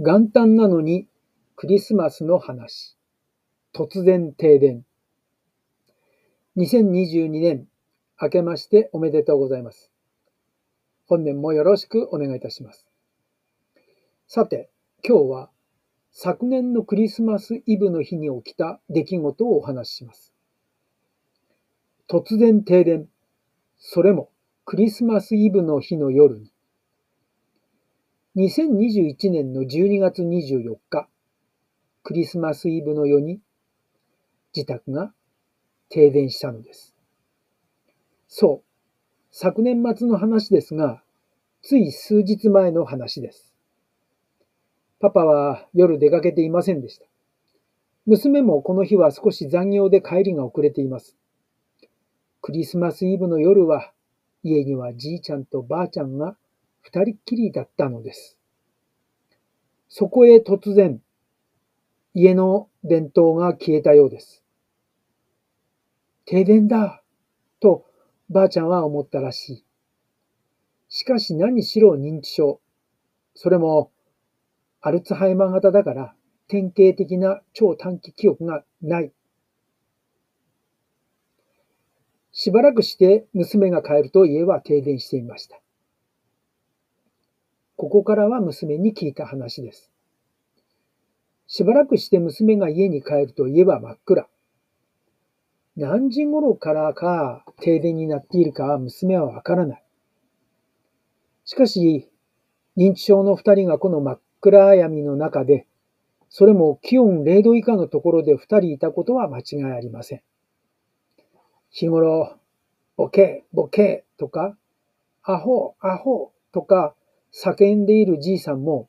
元旦なのにクリスマスの話。突然停電。2022年明けましておめでとうございます。本年もよろしくお願いいたします。さて、今日は昨年のクリスマスイブの日に起きた出来事をお話しします。突然停電。それもクリスマスイブの日の夜に。2021年の12月24日、クリスマスイブの夜に自宅が停電したのです。そう、昨年末の話ですが、つい数日前の話です。パパは夜出かけていませんでした。娘もこの日は少し残業で帰りが遅れています。クリスマスイブの夜は家にはじいちゃんとばあちゃんが二人っきりだったのです。そこへ突然、家の電灯が消えたようです。停電だとばあちゃんは思ったらしい。しかし何しろ認知症。それもアルツハイマー型だから典型的な超短期記憶がない。しばらくして娘が帰ると家は停電していました。ここからは娘に聞いた話です。しばらくして娘が家に帰ると家は真っ暗。何時頃からか停電になっているかは娘はわからない。しかし、認知症の二人がこの真っ暗闇の中で、それも気温0度以下のところで二人いたことは間違いありません。日頃、ボケ、ボケとか、アホ、アホとか叫んでいるじいさんも、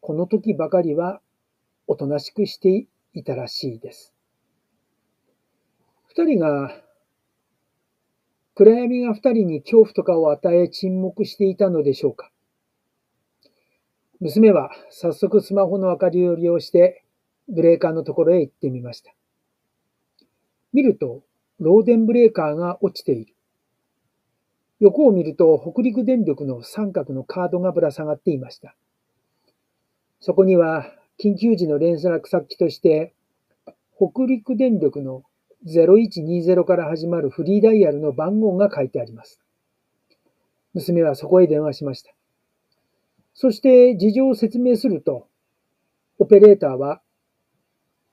この時ばかりはおとなしくしていたらしいです。二人が、暗闇が二人に恐怖とかを与え沈黙していたのでしょうか。娘は早速スマホの明かりを利用してブレーカーのところへ行ってみました。見ると、ローデンブレーカーが落ちている。横を見ると北陸電力の三角のカードがぶら下がっていました。そこには緊急時の連絡先として、北陸電力の0120から始まるフリーダイヤルの番号が書いてあります。娘はそこへ電話しました。そして事情を説明すると、オペレーターは、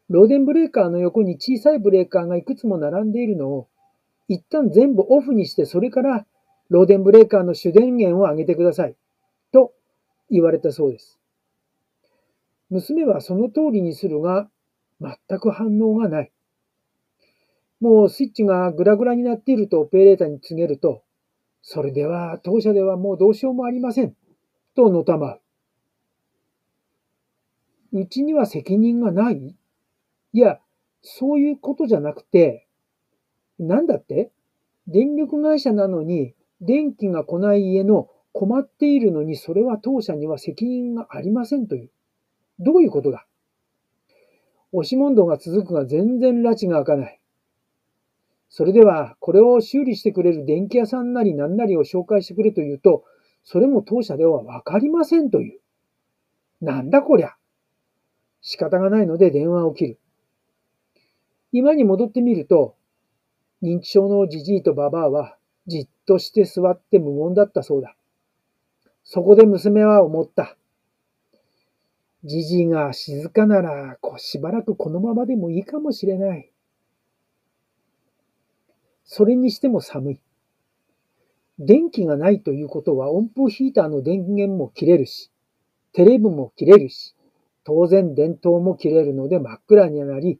ローデンブレーカーの横に小さいブレーカーがいくつも並んでいるのを、一旦全部オフにして、それからローデンブレーカーの主電源を上げてください。と言われたそうです。娘はその通りにするが、全く反応がない。もうスイッチがグラグラになっているとオペレーターに告げると、それでは当社ではもうどうしようもありません。とのたまう。うちには責任がないいや、そういうことじゃなくて、なんだって？電力会社なのに電気が来ない家の困っているのにそれは当社には責任がありませんという。どういうことだ？押し問答が続くが全然拉致が開かない。それでは、これを修理してくれる電気屋さんなり何なりを紹介してくれと言うと、それも当社ではわかりませんという。なんだこりゃ？仕方がないので電話を切る。今に戻ってみると、認知症のじじいとばばあはじっとして座って無言だったそうだ。そこで娘は思った。じじが静かなら、しばらくこのままでもいいかもしれない。それにしても寒い。電気がないということは温風ヒーターの電源も切れるし、テレビも切れるし、当然電灯も切れるので真っ暗になり、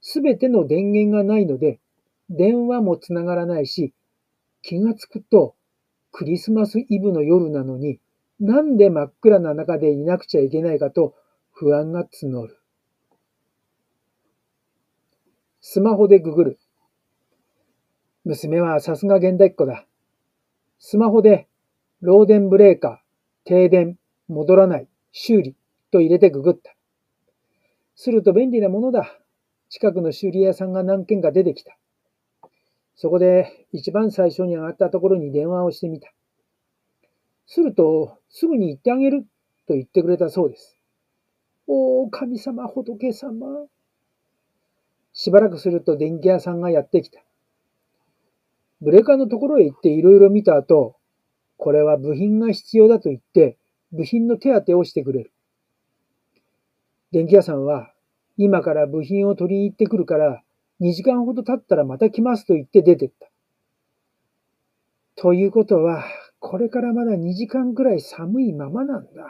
すべての電源がないので、電話もつながらないし、気がつくとクリスマスイブの夜なのに、なんで真っ暗な中でいなくちゃいけないかと不安が募る。スマホでググる。娘はさすが現代っ子だ。スマホで、漏電ブレーカー、停電、戻らない、修理と入れてググった。すると便利なものだ。近くの修理屋さんが何件か出てきた。そこで一番最初に上がったところに電話をしてみた。すると、すぐに行ってあげると言ってくれたそうです。おお、神様、仏様。しばらくすると電気屋さんがやってきた。ブレーカーのところへ行っていろいろ見た後、これは部品が必要だと言って、部品の手当てをしてくれる。電気屋さんは、今から部品を取りに行ってくるから、2時間ほど経ったらまた来ますと言って出てった。ということは、これからまだ2時間くらい寒いままなんだ。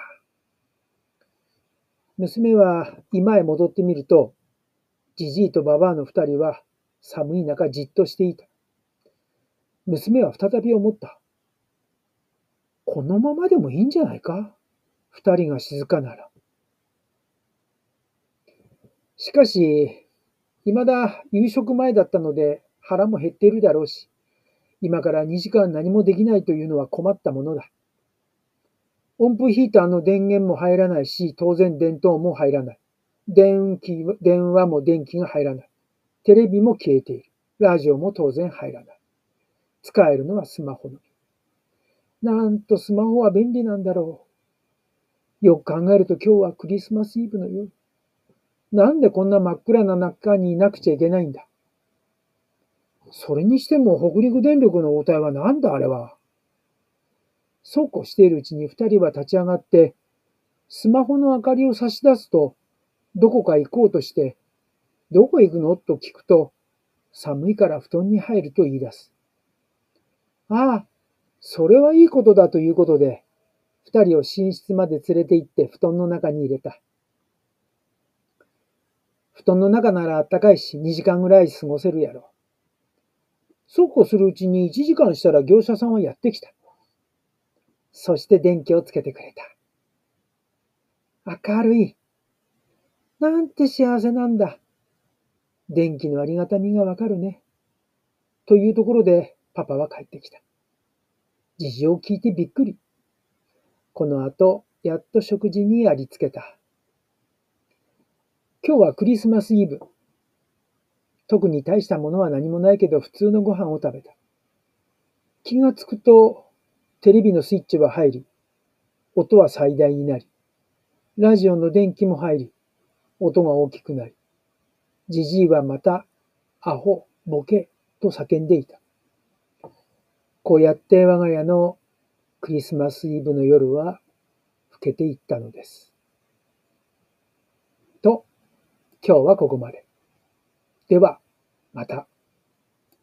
娘は今へ戻ってみると、じじいとばばあの二人は寒い中じっとしていた。娘は再び思った。このままでもいいんじゃないか？二人が静かなら。しかし、未だ夕食前だったので腹も減っているだろうし、今から2時間何もできないというのは困ったものだ。音符ヒーターの電源も入らないし、当然電灯も入らない。電気、電話も電気が入らない。テレビも消えている。ラジオも当然入らない。使えるのはスマホのみ。なんとスマホは便利なんだろう。よく考えると今日はクリスマスイブの夜。なんでこんな真っ暗な中にいなくちゃいけないんだ？それにしても北陸電力の応対はなんだあれは？そうこうしているうちに二人は立ち上がって、スマホの明かりを差し出すと、どこか行こうとして、どこ行くの？と聞くと、寒いから布団に入ると言い出す。ああ、それはいいことだということで、二人を寝室まで連れて行って布団の中に入れた。布団の中なら暖かいし、2時間ぐらい過ごせるやろ。そうこうするうちに1時間したら業者さんはやってきた。そして電気をつけてくれた。明るい。なんて幸せなんだ。電気のありがたみがわかるね。というところでパパは帰ってきた。事情を聞いてびっくり。この後、やっと食事にありつけた。今日はクリスマスイブ。特に大したものは何もないけど普通のご飯を食べた。気がつくとテレビのスイッチは入り、音は最大になり、ラジオの電気も入り、音が大きくなり、じじいはまた、アホ、ボケ、と叫んでいた。こうやって我が家のクリスマスイブの夜は更けていったのです。と、今日はここまで。では、また。